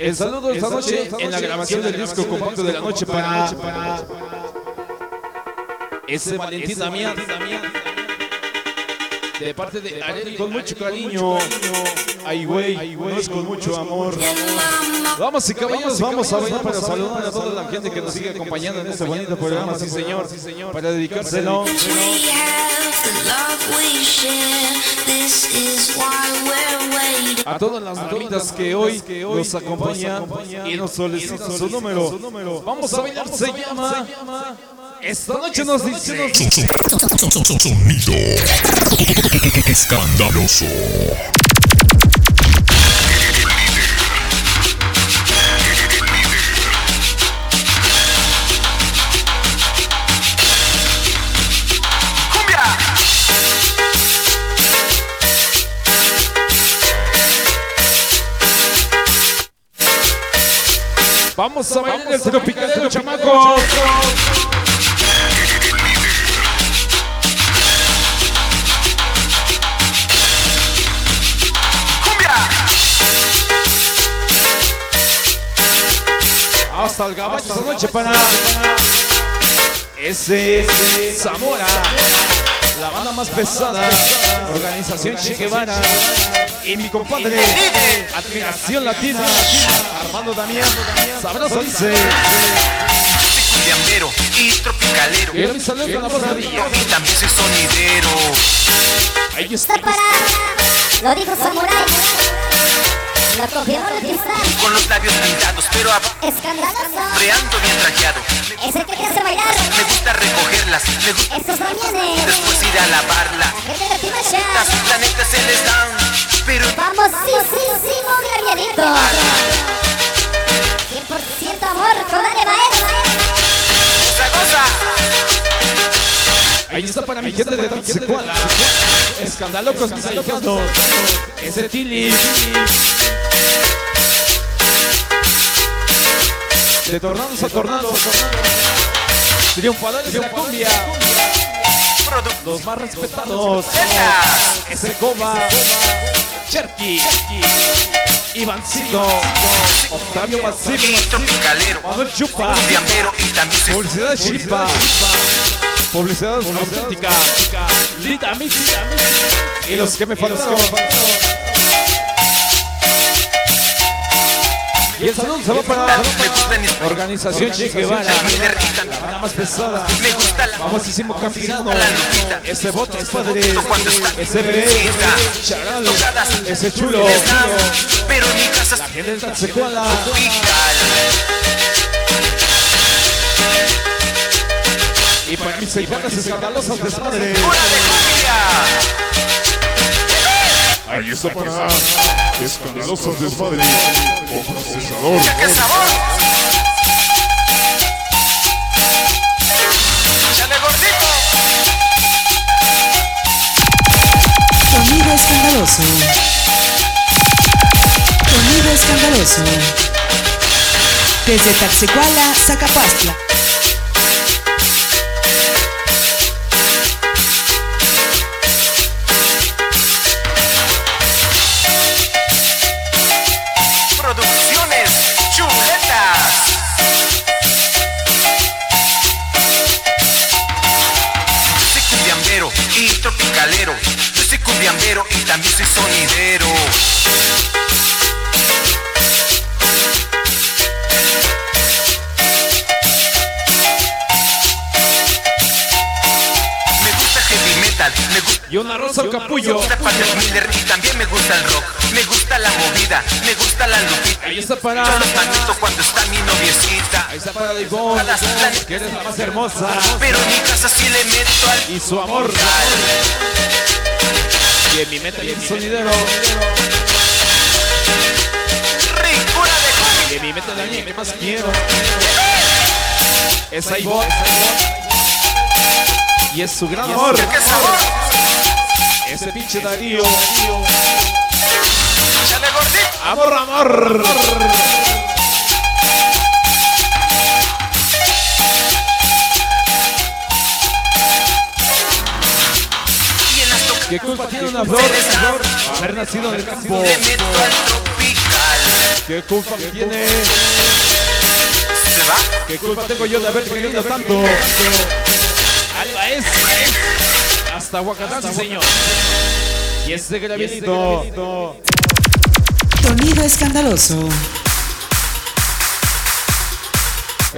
El saludo esta noche en la grabación del disco compacto de la noche para ese Valentín Damián. De parte de Areli con mucho cariño. Ay, güey, no es con mucho amor. Vamos y caballeros, vamos a bailar para saludar a toda la gente que nos sigue acompañando en este bonito programa, sí señor, para dedicárselo. A todas las damitas que hoy nos acompañan y nos solicitan su número. Vamos a bailar, se llama... Esta noche nos dice... Sonido escandaloso. Vamos a bailar el tropicalero, chamacos. Hasta el gabacho esta noche para ese Zamora, la banda más pesada, organización Che Guevara y mi compadre, Admiración Latina, Armando Damián, sabroso dice. Cumbiambero y tropicalero. Y mi saludo a la de Y también soy sonidero. Ahí está. Está para, lo dijo Samurai. El cristal. Con los labios pintados, pero Escandaloso. abreando bien trajeado. Es el que te hace bailar. Me gusta recogerlas, me gusta Estos mañanes. después ir a lavarla. La gente de. A sus planetas se les dan, pero Vamos, sí, sí, sí, muy bien. 100% amor, códale maestro. esa cosa. Ahí está para mi gente de Taxicuala. Escándalo con mis. Ese Tili. De tornados a tornados. Triunfadores de la cumbia. Los más respetados. Ese Coma. Cherky. Ivancito. Octavio Basile. tropicalero. Manuel Chupa. Publicidad Chipa. Publicidad auténtica. Lita. Y los que me faltaron. Y el saludo se va para Organización Che Guevara. La más pesada. Famosísimo campirano. Ese bote es padre. Está Ese bebé. Charal. Ese chulo. pero en mi casa La gente Taxecuala. tropical. Y para mis hijadas escandalosas desmadre. ¡Hora de cumbia! Ahí está para escandalosos desmadre o procesador. ¡Chale gordito! Sonido escandaloso. Sonido escandaloso. Desde Taxicuala, Zacapastla. Metal, me gusta Y una rosa al capullo. me gusta Patrick Miller y también me gusta el rock. Me gusta la movida, me gusta la lupita. Ahí está para. Yo los manito cuando está mi noviecita. Ahí está para Divón. Que eres la más hermosa. Pero en mi casa sí le meto al Y su amor. Y en mi meta y en mi sonidero. Ricura de Y en mi meta de año que más quiero. Es Aibot. Y es su gran amor. ¡Qué sabor! Ese pinche Darío. ¡Chale gordito! Amor, amor. ¿Qué culpa tiene una flor? Haber nacido en el campo. ¿Qué culpa me tiene? ¿Se va? ¿Qué culpa tengo yo de haberte querido tanto? Alba es. Hasta Huacatán, sí, señor. Y este gravito. Sonido escandaloso.